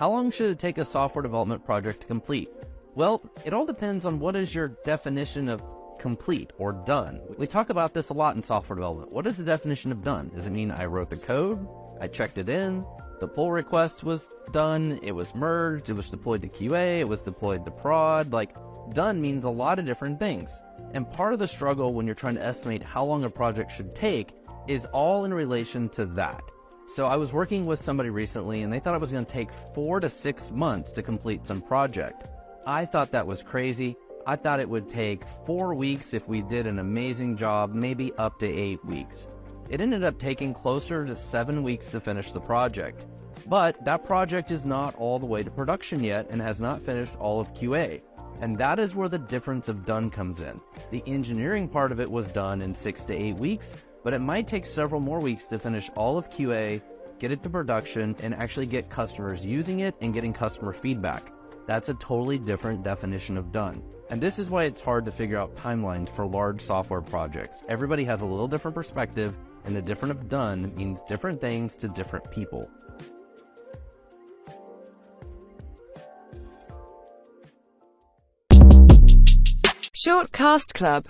How long should it take a software development project to complete? Well, it all depends on what is your definition of complete or done. We talk about this a lot in software development. What is the definition of done? Does it mean I wrote the code, I checked it in, the pull request was done, it was merged, it was deployed to QA, it was deployed to prod? Like, done means a lot of different things. And part of the struggle when you're trying to estimate how long a project should take is all in relation to that. So I was working with somebody recently and they thought it was going to take four to six months to complete some project. I thought that was crazy. I thought it would take four weeks if we did an amazing job, maybe up to eight weeks. It ended up taking closer to seven weeks to finish the project. But that project is not all the way to production yet and has not finished all of QA. And that is where the difference of done comes in. The engineering part of it was done in six to eight weeks, but it might take several more weeks to finish all of QA, get it to production, and actually get customers using it and getting customer feedback. That's a totally different definition of done. And this is why it's hard to figure out timelines for large software projects. Everybody has a little different perspective, and the different of done means different things to different people. Shortcast Club